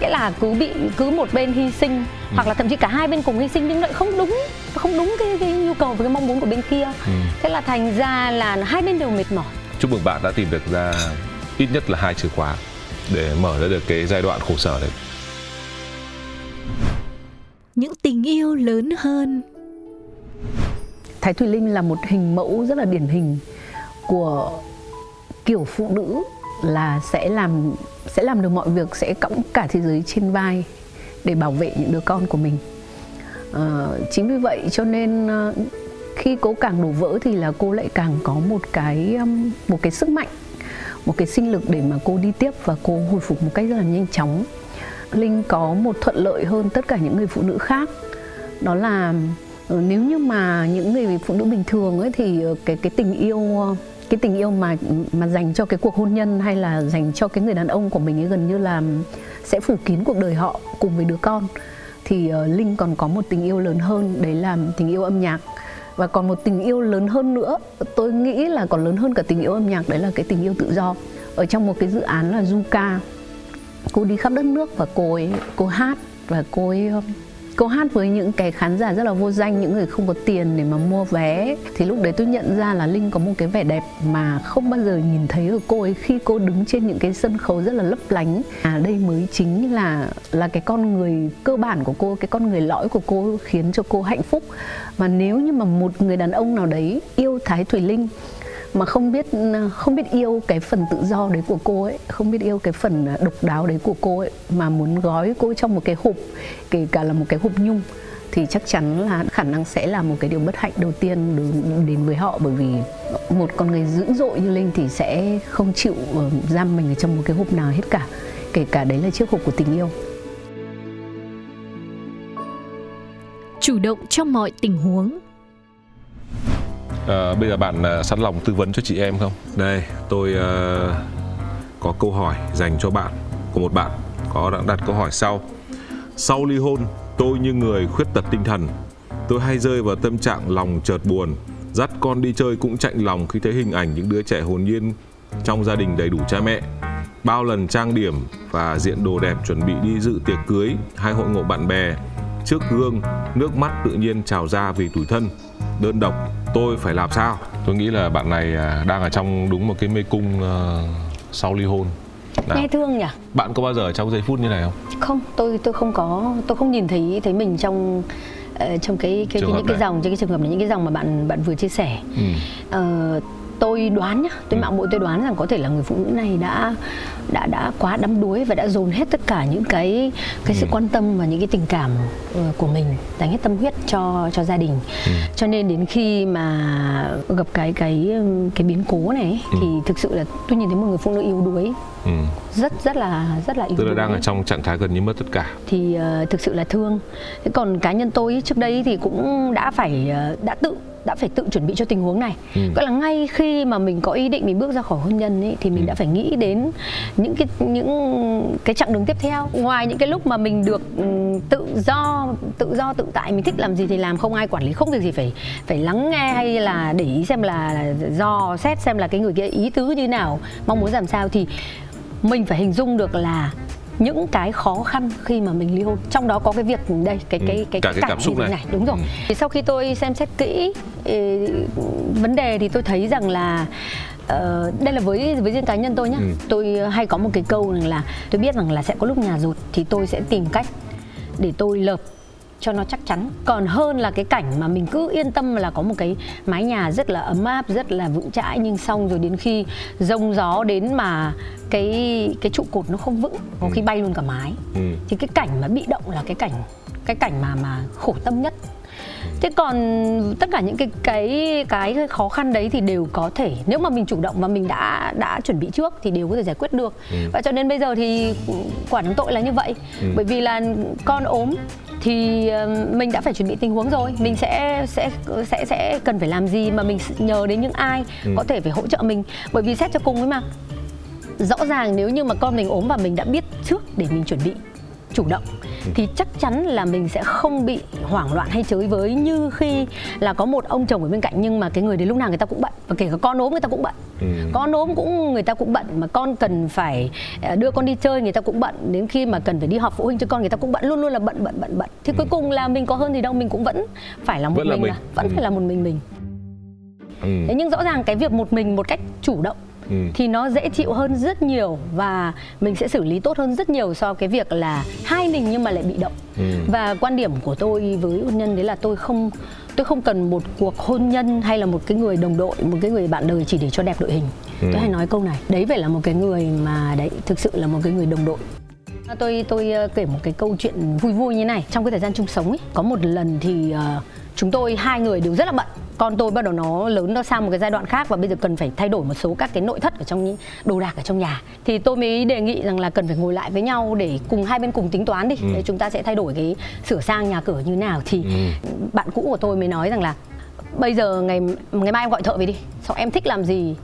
nghĩa là cứ bị cứ một bên hy sinh ừ. hoặc là thậm chí cả hai bên cùng hy sinh nhưng lại không đúng không đúng cái, cái nhu cầu và cái mong muốn của bên kia ừ. thế là thành ra là hai bên đều mệt mỏi chúc mừng bạn đã tìm được ra ít nhất là hai chìa khóa để mở ra được cái giai đoạn khổ sở đấy những tình yêu lớn hơn Thái Thùy Linh là một hình mẫu rất là điển hình của kiểu phụ nữ là sẽ làm sẽ làm được mọi việc sẽ cõng cả thế giới trên vai để bảo vệ những đứa con của mình. À, chính vì vậy cho nên ờ, khi cô càng đổ vỡ thì là cô lại càng có một cái một cái sức mạnh một cái sinh lực để mà cô đi tiếp và cô hồi phục một cách rất là nhanh chóng. Linh có một thuận lợi hơn tất cả những người phụ nữ khác đó là Ờ, nếu như mà những người phụ nữ bình thường ấy thì ờ, cái cái tình yêu cái tình yêu mà mà dành cho cái cuộc hôn nhân hay là dành cho cái người đàn ông của mình ấy gần như là sẽ phủ kín cuộc đời họ cùng với đứa con. Thì uh, linh còn có một tình yêu lớn hơn đấy là tình yêu âm nhạc. Và còn một tình yêu lớn hơn nữa tôi nghĩ là còn lớn hơn cả tình yêu âm nhạc đấy là cái tình yêu tự do. Ở trong một cái dự án là Zuka cô đi khắp đất nước và cô ấy cô hát và cô ấy cô hát với những cái khán giả rất là vô danh, những người không có tiền để mà mua vé, thì lúc đấy tôi nhận ra là linh có một cái vẻ đẹp mà không bao giờ nhìn thấy ở cô ấy khi cô đứng trên những cái sân khấu rất là lấp lánh. À đây mới chính là là cái con người cơ bản của cô, cái con người lõi của cô khiến cho cô hạnh phúc. Và nếu như mà một người đàn ông nào đấy yêu thái thùy linh mà không biết không biết yêu cái phần tự do đấy của cô ấy, không biết yêu cái phần độc đáo đấy của cô ấy, mà muốn gói cô trong một cái hộp, kể cả là một cái hộp nhung, thì chắc chắn là khả năng sẽ là một cái điều bất hạnh đầu tiên đến với họ, bởi vì một con người dữ dội như linh thì sẽ không chịu ờ, giam mình ở trong một cái hộp nào hết cả, kể cả đấy là chiếc hộp của tình yêu. Chủ động trong mọi tình huống à, bây giờ bạn ờ, sẵn lòng tư vấn cho chị em không? Đây tôi uh, có câu hỏi dành cho bạn của một bạn có đã đặt câu hỏi sau. Sau ly hôn tôi như người khuyết tật tinh thần. Tôi hay rơi vào tâm trạng lòng chợt buồn dắt con đi chơi cũng chạnh lòng khi thấy hình ảnh những đứa trẻ hồn nhiên trong gia đình đầy đủ cha mẹ. Bao lần trang điểm và diện đồ đẹp chuẩn bị đi dự tiệc cưới hay hội ngộ bạn bè trước gương nước mắt tự nhiên trào ra vì tủi thân đơn độc tôi phải làm sao tôi nghĩ là bạn này à, đang ở trong đúng một cái mê cung uh, sau ly hôn nào. nghe thương nhỉ bạn có bao giờ trong giây phút như này không không tôi tôi không có tôi không nhìn thấy thấy mình trong uh, trong cái cái, cái những này. cái dòng trong cái trường hợp này những cái dòng mà bạn bạn vừa chia sẻ ừ. uh, tôi đoán nhá tôi ừ. mạng mũi tôi đoán rằng có thể là người phụ nữ này đã đã đã quá đắm đuối và đã dồn hết tất cả những cái cái sự ừ. quan tâm và những cái tình cảm ờ, của mình dành hết tâm huyết cho cho gia đình ừ. cho nên đến khi mà gặp cái cái cái biến cố này ừ. thì thực sự là tôi nhìn thấy một người phụ nữ yếu đuối ừ. rất rất là rất là yếu tức là đang ở trong trạng thái gần như mất tất cả thì uh, thực sự là thương thế còn cá nhân tôi trước đây thì cũng đã phải uh, đã tự đã phải tự chuẩn bị cho tình huống này ừ. gọi là ngay khi mà mình có ý định mình bước ra khỏi hôn nhân ấy thì mình ừ. đã phải nghĩ đến những cái những cái chặng đường tiếp theo ngoài những cái lúc mà mình được ừ, tự do tự do tự tại mình thích làm gì thì làm không ai quản lý không việc gì phải phải lắng nghe hay là để ý xem là do xét xem là cái người kia ý tứ như nào mong muốn làm sao thì mình phải hình dung được là những cái khó khăn khi mà mình ly hôn trong đó có cái việc đây cái cái ừ, cái, cái, cái cảm xúc này. này đúng rồi ừ. thì sau khi tôi xem xét kỹ ừ, vấn đề thì tôi thấy rằng là Uh, đây là với với riêng cá nhân tôi nhé ừ. tôi hay có một cái câu rằng là tôi biết rằng là sẽ có lúc nhà rụt thì tôi sẽ tìm cách để tôi lợp cho nó chắc chắn còn hơn là cái cảnh mà mình cứ yên tâm là có một cái mái nhà rất là ấm áp rất là vững chãi nhưng xong rồi đến khi rông gió đến mà cái cái trụ cột nó không vững có khi ừ. bay luôn cả mái ừ. thì cái cảnh mà bị động là cái cảnh cái cảnh mà mà khổ tâm nhất thế còn tất cả những cái cái cái khó khăn đấy thì đều có thể nếu mà mình chủ động và mình đã đã chuẩn bị trước thì đều có thể giải quyết được ừ. và cho nên bây giờ thì quản ứng tội là như vậy ừ. bởi vì là con ốm thì mình đã phải chuẩn bị tình huống rồi mình sẽ sẽ sẽ sẽ cần phải làm gì mà mình nhờ đến những ai ừ. có thể phải hỗ trợ mình bởi vì xét cho cùng ấy mà rõ ràng nếu như mà con mình ốm và mình đã biết trước để mình chuẩn bị chủ động thì chắc chắn là mình sẽ không bị hoảng loạn hay chới với như khi là có một ông chồng ở bên cạnh nhưng mà cái người đến lúc nào người ta cũng bận và kể cả con ốm người ta cũng bận ừ. con ốm cũng người ta cũng bận mà con cần phải à, đưa con đi chơi người ta cũng bận đến khi mà cần phải đi họp phụ huynh cho con người ta cũng bận luôn luôn là bận bận bận bận thì ừ. cuối cùng là mình có hơn gì đâu mình cũng vẫn phải là một vẫn mình, là mình. Là, vẫn ừ. phải là một mình mình ừ. thế nhưng rõ ràng cái việc một mình một cách chủ động ừ. thì nó dễ chịu hơn rất nhiều và mình sẽ xử lý tốt hơn rất nhiều so với cái việc là hai mình nhưng mà lại bị động ừ. và quan điểm của tôi với hôn nhân đấy là tôi không tôi không cần một cuộc hôn nhân hay là một cái người đồng đội một cái người bạn đời chỉ để cho đẹp đội hình ừ. tôi hay nói câu này đấy phải là một cái người mà đấy thực sự là một cái người đồng đội tôi tôi ờ, kể một cái câu chuyện vui vui như này trong cái thời gian chung sống ấy có một lần thì uh, chúng tôi hai người đều rất là bận con tôi bắt đầu nó lớn nó sang một cái giai đoạn khác và bây giờ cần phải thay đổi một số các cái nội thất ở trong những đồ đạc ở trong nhà thì tôi mới đề nghị rằng là cần phải ngồi lại với nhau để cùng hai bên cùng tính toán đi ừ. để chúng ta sẽ thay đổi cái sửa sang nhà cửa như nào thì ừ. bạn cũ của tôi mới nói rằng là bây giờ ngày ngày mai em gọi thợ về đi sau em thích làm gì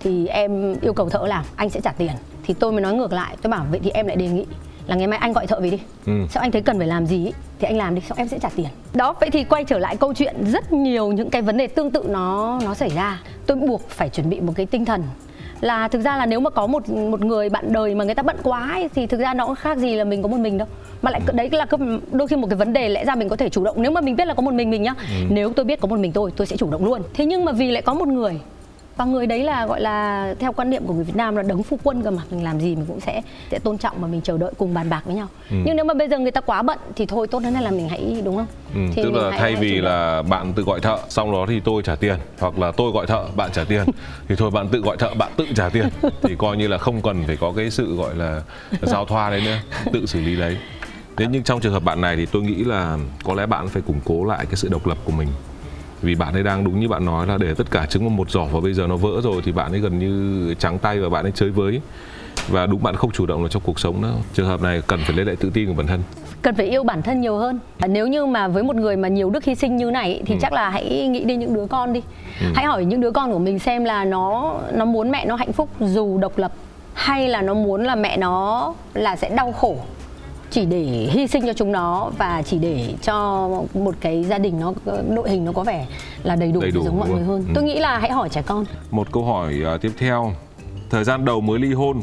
thì em yêu cầu thợ làm anh sẽ trả tiền thì tôi mới nói ngược lại tôi bảo vậy thì em lại đề nghị là ngày mai anh gọi thợ về đi. Ừ. sao anh thấy cần phải làm gì thì anh làm đi xong em sẽ trả tiền. Đó vậy thì quay trở lại câu chuyện rất nhiều những cái vấn đề tương tự nó nó xảy ra. Tôi buộc phải chuẩn bị một cái tinh thần. Là thực ra là nếu mà có một một người bạn đời mà người ta bận quá ấy, thì thực ra nó cũng khác gì là mình có một mình đâu. Mà lại đấy là đôi khi một cái vấn đề lẽ ra mình có thể chủ động. Nếu mà mình biết là có một mình mình nhá ừ. nếu tôi biết có một mình tôi tôi sẽ chủ động luôn. Thế nhưng mà vì lại có một người và người đấy là gọi là theo quan niệm của người Việt Nam là đấng phu quân cơ mà. Mình làm gì mình cũng sẽ sẽ tôn trọng và mình chờ đợi cùng bàn bạc với nhau. Ừ. nhưng nếu mà bây giờ người ta quá bận thì thôi tốt hơn là mình hãy đúng không? Ừ, thì tức là hãy, thay hãy vì là bạn tự gọi thợ xong đó thì tôi trả tiền hoặc là tôi gọi thợ bạn trả tiền thì thôi bạn tự gọi thợ bạn tự trả tiền. Thì coi như là không cần phải có cái sự gọi là giao thoa đấy nữa tự xử lý đấy. Thế nhưng trong trường hợp bạn này thì tôi nghĩ là có lẽ bạn phải củng cố lại cái sự độc lập của mình vì bạn ấy đang đúng như bạn nói là để tất cả trứng vào một giỏ và bây giờ nó vỡ rồi thì bạn ấy gần như trắng tay và bạn ấy chơi với. Và đúng bạn không chủ động được trong cuộc sống đó trường hợp này cần phải lấy lại tự tin của bản thân. Cần phải yêu bản thân nhiều hơn. Nếu như mà với một người mà nhiều đức hy sinh như này thì ừ. chắc là hãy nghĩ đến những đứa con đi. Ừ. hãy hỏi những đứa con của mình xem là nó nó muốn mẹ nó hạnh phúc dù độc lập hay là nó muốn là mẹ nó là sẽ đau khổ chỉ để hy sinh cho chúng nó và chỉ để cho một cái gia đình nó đội hình nó có vẻ là đầy đủ, đầy đủ giống mọi người hơn. Ừ. Tôi nghĩ là hãy hỏi trẻ con. Một câu hỏi uh, tiếp theo. Thời gian đầu mới ly hôn,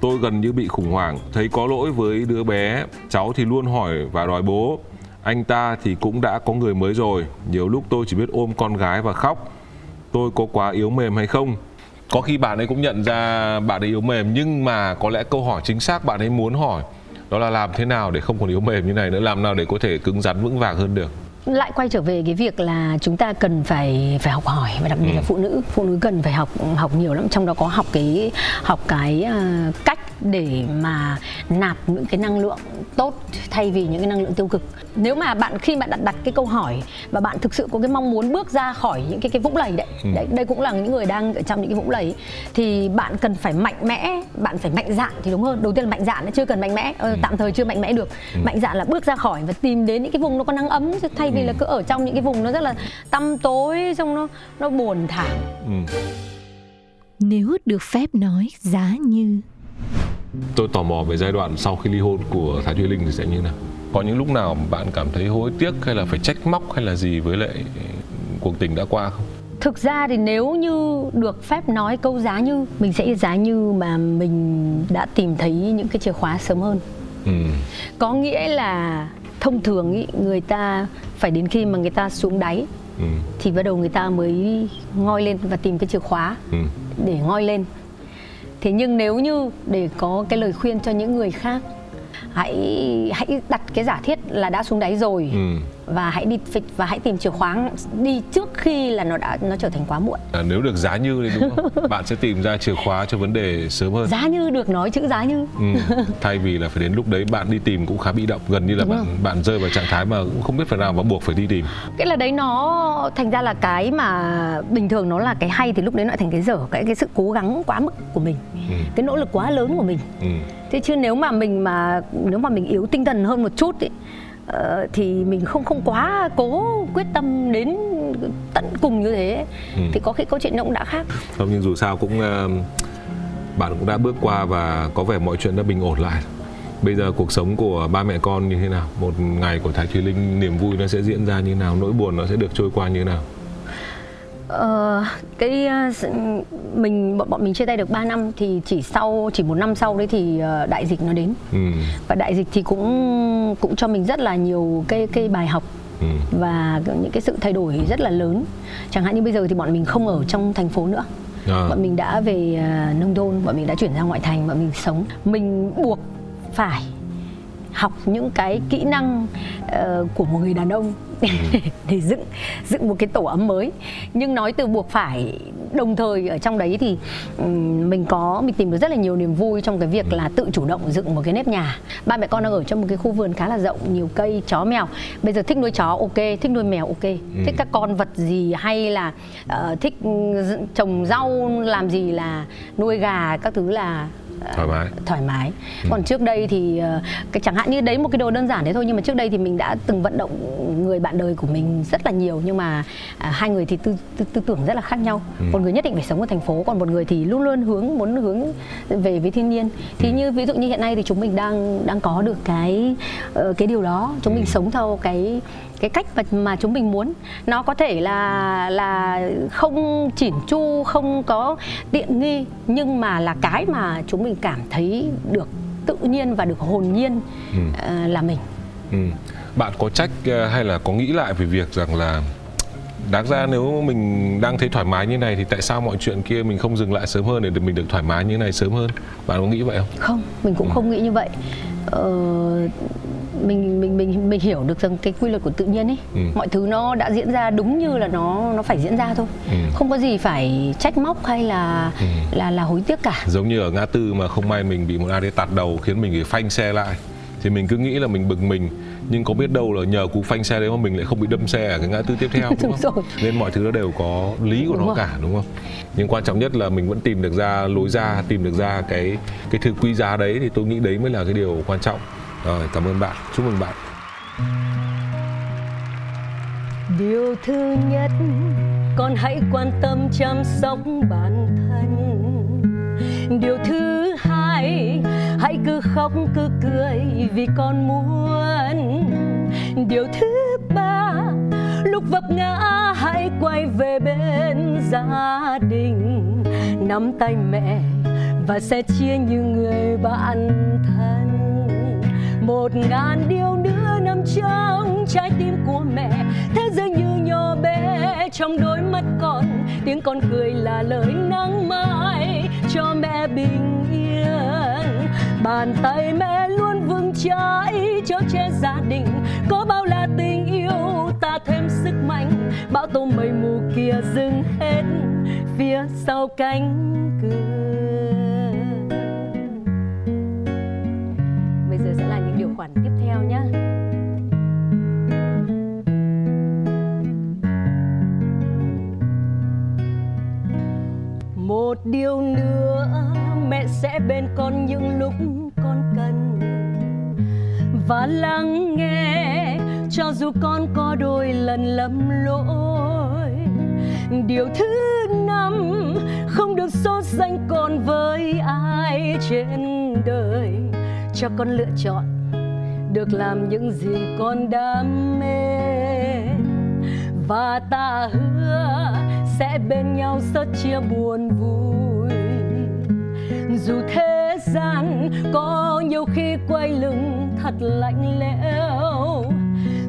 tôi gần như bị khủng hoảng, thấy có lỗi với đứa bé, cháu thì luôn hỏi và đòi bố. Anh ta thì cũng đã có người mới rồi, nhiều lúc tôi chỉ biết ôm con gái và khóc. Tôi có quá yếu mềm hay không? Có khi bạn ấy cũng nhận ra bạn ấy yếu mềm nhưng mà có lẽ câu hỏi chính xác bạn ấy muốn hỏi đó là làm thế nào để không còn yếu mềm như này nữa? Làm nào để có thể cứng rắn vững vàng hơn được? Lại quay trở về cái việc là chúng ta cần phải phải học hỏi và đặc biệt ừ. là phụ nữ. Phụ nữ cần phải học học nhiều lắm. Trong đó có học cái học cái uh, cách để mà nạp những cái năng lượng tốt thay vì những cái năng lượng tiêu cực nếu mà bạn khi bạn đặt đặt cái câu hỏi và bạn thực sự có cái mong muốn bước ra khỏi những cái cái vũng lầy đấy ừ. đấy đây cũng là những người đang ở trong những cái vũng lầy thì bạn cần phải mạnh mẽ bạn phải mạnh dạn thì đúng hơn đầu tiên là mạnh dạn chưa cần mạnh mẽ ờ, ừ. tạm thời chưa mạnh mẽ được ừ. mạnh dạn là bước ra khỏi và tìm đến những cái vùng nó có nắng ấm thay vì ừ. là cứ ở trong những cái vùng nó rất là tăm tối xong nó nó buồn thảm ừ. nếu được phép nói giá như tôi tò mò về giai đoạn sau khi ly hôn của Thái Thùy Linh thì sẽ như nào có những lúc nào bạn cảm thấy hối tiếc hay là phải trách móc hay là gì với lại cuộc tình đã qua không thực ra thì nếu như được phép nói câu giá như mình sẽ giá như mà mình đã tìm thấy những cái chìa khóa sớm hơn ừ. có nghĩa là thông thường ý, người ta phải đến khi mà người ta xuống đáy ừ. thì bắt đầu người ta mới ngoi lên và tìm cái chìa khóa ừ. để ngoi lên thế nhưng nếu như để có cái lời khuyên cho những người khác, hãy hãy đặt cái giả thiết là đã xuống đáy rồi ừ và hãy đi phịch và hãy tìm chìa khóa đi trước khi là nó đã nó trở thành quá muộn. À, nếu được giá như thì đúng không? Bạn sẽ tìm ra chìa khóa cho vấn đề sớm hơn. Giá như được nói chữ giá như. Ừ. thay vì là phải đến lúc đấy bạn đi tìm cũng khá bị động. Gần như là đúng bạn không? bạn rơi vào trạng thái mà cũng không biết phải nào mà buộc phải đi tìm. Cái là đấy nó thành ra là cái mà bình thường nó là cái hay thì lúc đấy nó lại thành cái dở cái cái sự cố gắng quá mức của mình. Ừ. cái nỗ lực quá lớn của mình. Ừ. Thế chứ nếu mà mình mà nếu mà mình yếu tinh thần hơn một chút uh, thì mình không không quá cố quyết tâm đến tận cùng như thế. Ừ. thì có khi câu chuyện nó cũng đã khác. Không nhưng dù sao cũng uh, bạn cũng đã bước qua và có vẻ mọi chuyện đã bình ổn lại. Bây giờ cuộc sống của ba mẹ con như thế nào? Một ngày của thái thùy linh niềm vui nó sẽ diễn ra như nào? Nỗi buồn nó sẽ được trôi qua như thế nào Ờ, cái ờ, mình bọn bọn mình chia tay được 3 năm thì chỉ sau chỉ một năm sau đấy thì ờ, đại dịch nó đến ừ. và đại dịch thì cũng cũng cho mình rất là nhiều cái cái bài học ừ. và những cái sự thay đổi rất là lớn chẳng hạn như bây giờ thì bọn mình không ở trong thành phố nữa à. bọn mình đã về nông thôn bọn mình đã chuyển ra ngoại thành bọn mình sống mình buộc phải học những cái kỹ năng uh, của một người đàn ông để, ừ. để dựng dựng một cái tổ ấm mới. Nhưng nói từ buộc phải đồng thời ở trong đấy thì um, mình có mình tìm được rất là nhiều niềm vui trong cái việc là tự chủ động dựng một cái nếp nhà. Ba mẹ con đang ở trong một cái khu vườn khá là rộng nhiều cây chó mèo. Bây giờ thích nuôi chó ok. Thích nuôi mèo ok. Ừ. thích các con vật gì hay là uh, thích trồng rau làm gì là nuôi gà các thứ là thoải mái thoải mái ừ. còn trước đây thì ờ, cái chẳng hạn như đấy một cái đồ đơn giản thế thôi nhưng mà trước đây thì mình đã từng vận động người bạn đời của mình rất là nhiều nhưng mà à, hai người thì tư, tư, tư tưởng rất là khác nhau ừ. một người nhất định phải sống ở thành phố còn một người thì luôn luôn hướng muốn hướng về với thiên nhiên thì ừ. như ví dụ như hiện nay thì chúng mình đang đang có được cái uh, cái điều đó chúng ừ. mình sống theo cái cái cách mà, mà chúng mình muốn nó có thể là là không chỉn chu không có tiện nghi nhưng mà là cái mà chúng mình cảm thấy được tự nhiên và được hồn nhiên ừ. uh, là mình ừ. bạn có trách uh, hay là có nghĩ lại về việc rằng là đáng ra nếu mình đang thấy thoải mái như này thì tại sao mọi chuyện kia mình không dừng lại sớm hơn để mình được thoải mái như này sớm hơn bạn có nghĩ vậy không không mình cũng ừ. không nghĩ như vậy ờ, mình mình mình mình hiểu được rằng cái quy luật của tự nhiên ấy ừ. mọi thứ nó đã diễn ra đúng như là nó nó phải diễn ra thôi ừ. không có gì phải trách móc hay là ừ. là là hối tiếc cả giống như ở ngã tư mà không may mình bị một ai đấy tạt đầu khiến mình phải phanh xe lại thì mình cứ nghĩ là mình bực mình nhưng có biết đâu là nhờ cú phanh xe đấy mà mình lại không bị đâm xe ở cái ngã tư tiếp theo đúng, không? Rồi. nên mọi thứ nó đều có lý của đúng nó rồi. cả đúng không nhưng quan trọng nhất là mình vẫn tìm được ra lối ra tìm được ra cái cái thứ quý giá đấy thì tôi nghĩ đấy mới là cái điều quan trọng rồi cảm ơn bạn chúc mừng bạn điều thứ nhất con hãy quan tâm chăm sóc bản thân điều thứ hai hãy cứ khóc, cứ cười vì con muốn. Điều thứ ba, lúc vấp ngã, hãy quay về bên gia đình. Nắm tay mẹ và sẽ chia như người bạn thân. Một ngàn điều nữa nằm trong trái tim của mẹ. Thế giới như nhỏ bé, trong đôi mắt con, tiếng con cười là lời nắng mai cho mẹ bình yên bàn tay mẹ luôn vững chãi cho che gia đình. Có bao là tình yêu, ta thêm sức mạnh. bão tố mây mù kia dừng hết phía sau cánh cửa. Bây giờ sẽ là những điều khoản tiếp theo nhé một điều nữa, mẹ sẽ bên con những lúc và lắng nghe. Cho dù con có đôi lần lầm lỗi, điều thứ năm, không được so sánh con với ai trên đời. Cho con lựa chọn được làm những gì con đam mê. Và ta hứa sẽ bên nhau sớt chia buồn vui. Dù thế gian có nhiều khi quay lưng thật lạnh lẽo.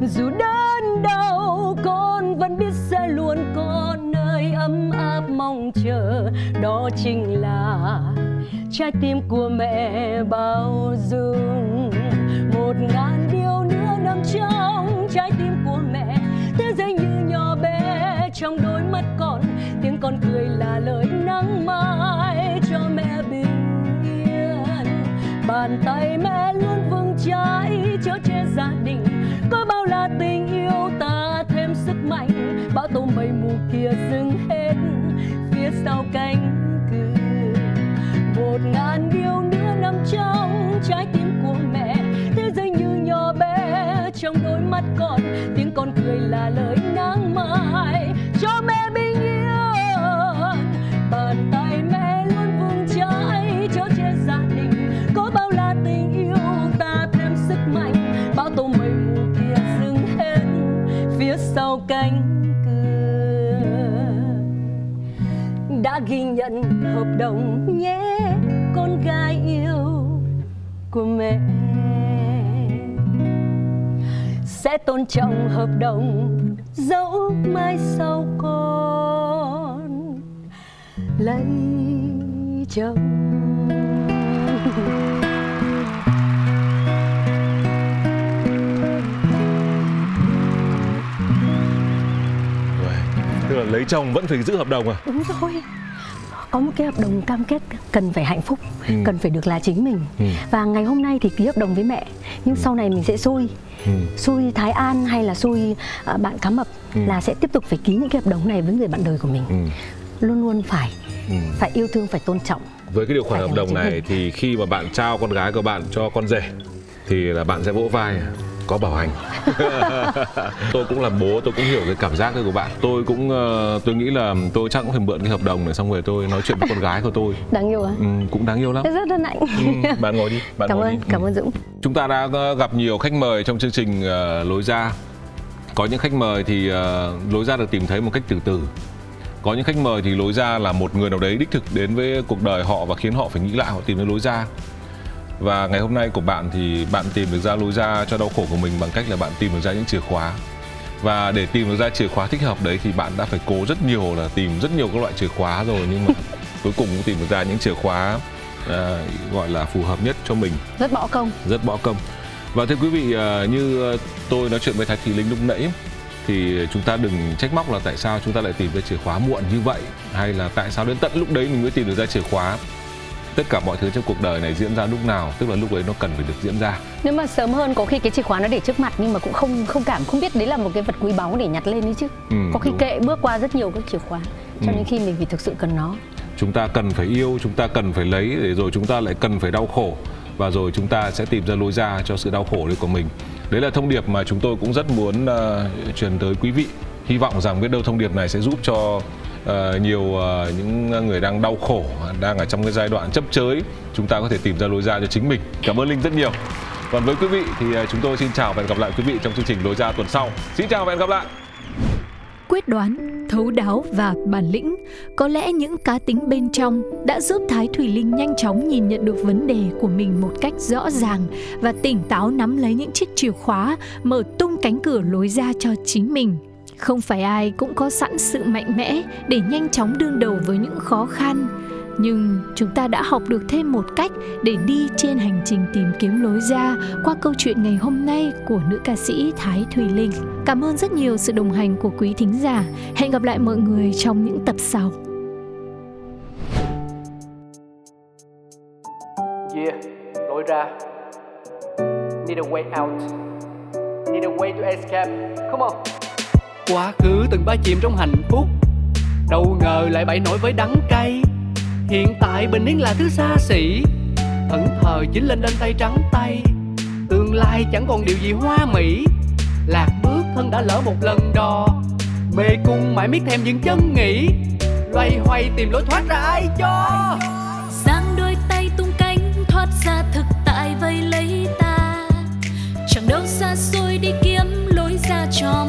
Dù đớn đau, con vẫn biết sẽ luôn có nơi ấm áp mong chờ. Đó chính là trái tim của mẹ bao dung. Một ngàn điều nữa nằm trong trái tim của mẹ. Thế giới như nhỏ bé, trong đôi mắt con tiếng con cười là lời nắng mai cho mẹ bình yên. Bàn tay mẹ gia đình. Có bao là tình yêu ta thêm sức mạnh, bão tố mây mù kia dừng hết. Phía sau cánh cửa, một ngàn điều nữa nằm trong trái tim của mẹ. Thế giới như nhỏ bé, trong đôi mắt con tiếng con cười là lời ghi nhận hợp đồng nhé con gái yêu của mẹ. Sẽ tôn trọng hợp đồng dẫu mai sau con lấy chồng. Tức là lấy chồng vẫn phải giữ hợp đồng à? Đúng rồi có một cái hợp đồng cam kết cần phải hạnh phúc Ừ. cần phải được là chính mình Ừ. và ngày hôm nay thì ký hợp đồng với mẹ nhưng sau này mình sẽ xui Ừ. xui Thái An hay là xui à, bạn cá mập Ừ. là sẽ tiếp tục phải ký những cái hợp đồng này với người bạn đời của mình Ừ. luôn luôn phải Ừ. phải yêu thương phải tôn trọng với cái điều khoản hợp đồng này mình. thì khi mà bạn trao con gái của bạn cho con rể thì là bạn sẽ vỗ vai có bảo hành tôi cũng là bố tôi cũng hiểu cái cảm giác đấy của bạn tôi cũng ờ, tôi nghĩ là tôi chắc cũng phải mượn cái hợp đồng này xong rồi tôi nói chuyện với con gái của tôi đáng yêu à ừ, cũng đáng yêu lắm rất hân hạnh ừ, bạn ngồi đi bạn cảm ngồi ơn đi cảm Ừ. ơn Dũng Chúng ta đã ờ, gặp nhiều khách mời trong chương trình ờ, lối ra. Có những khách mời thì lối ra được tìm thấy một cách từ từ. Có những khách mời thì lối ra là một người nào đấy đích thực đến với cuộc đời họ và khiến họ phải nghĩ lại họ tìm đến lối ra. Và ngày hôm nay của bạn thì bạn tìm được ra lối ra cho đau khổ của mình bằng cách là bạn tìm được ra những chìa khóa. Và để tìm được ra chìa khóa thích hợp đấy thì bạn đã phải cố rất nhiều là tìm rất nhiều các loại chìa khóa rồi nhưng mà cuối cùng cũng tìm được ra những chìa khóa ờ, gọi là phù hợp nhất cho mình. Rất bỏ công. Rất bỏ công. Và thưa quý vị ờ, như tôi nói chuyện với thái thị linh lúc nãy thì chúng ta đừng trách móc là tại sao chúng ta lại tìm ra chìa khóa muộn như vậy hay là tại sao đến tận lúc đấy mình mới tìm được ra chìa khóa tất cả mọi thứ trong cuộc đời này diễn ra lúc nào tức là lúc ấy nó cần phải được diễn ra. Nếu mà sớm hơn có khi cái chìa khóa nó để trước mặt nhưng mà cũng không không cảm không biết đấy là một cái vật quý báu để nhặt lên đấy chứ. Ừ, có khi đúng. kệ bước qua rất nhiều các chìa khóa cho Ừ. nên khi mình vì thực sự cần nó. Chúng ta cần phải yêu chúng ta cần phải lấy để rồi chúng ta lại cần phải đau khổ. Và rồi chúng ta sẽ tìm ra lối ra cho sự đau khổ đấy của mình. Đấy là thông điệp mà chúng tôi cũng rất muốn ờ, truyền tới quý vị. Hy vọng rằng biết đâu thông điệp này sẽ giúp cho Ờ, nhiều uh, những người đang đau khổ đang ở trong cái giai đoạn chấp chới chúng ta có thể tìm ra lối ra cho chính mình cảm ơn linh rất nhiều còn với quý vị thì ờ, chúng tôi xin chào và hẹn gặp lại quý vị trong chương trình lối ra tuần sau xin chào và hẹn gặp lại quyết đoán, thấu đáo và bản lĩnh. Có lẽ những cá tính bên trong đã giúp Thái Thủy Linh nhanh chóng nhìn nhận được vấn đề của mình một cách rõ ràng và tỉnh táo nắm lấy những chiếc chìa khóa, mở tung cánh cửa lối ra cho chính mình. Không phải ai cũng có sẵn sự mạnh mẽ để nhanh chóng đương đầu với những khó khăn. nhưng chúng ta đã học được thêm một cách để đi trên hành trình tìm kiếm lối ra qua câu chuyện ngày hôm nay của nữ ca sĩ Thái Thùy Linh. Cảm ơn rất nhiều sự đồng hành của quý thính giả. Hẹn gặp lại mọi người trong những tập sau. Yeah, lối ra. Need a way out. Need a way to escape. Come on. Quá khứ từng ba chìm trong hạnh phúc. Đâu ngờ lại bậy nổi với đắng cay. Hiện tại bình yên là thứ xa xỉ. Thẫn thờ chính lên đanh tay trắng tay. Tương lai chẳng còn điều gì hoa mỹ. Lạc bước thân đã lỡ một lần đò. Mê cung mãi miết thèm những chân nghĩ Loay hoay tìm lối thoát ra ai cho? Giang đôi tay tung cánh thoát ra thực tại vây lấy ta. Chẳng đâu xa xôi đi kiếm lối ra cho mình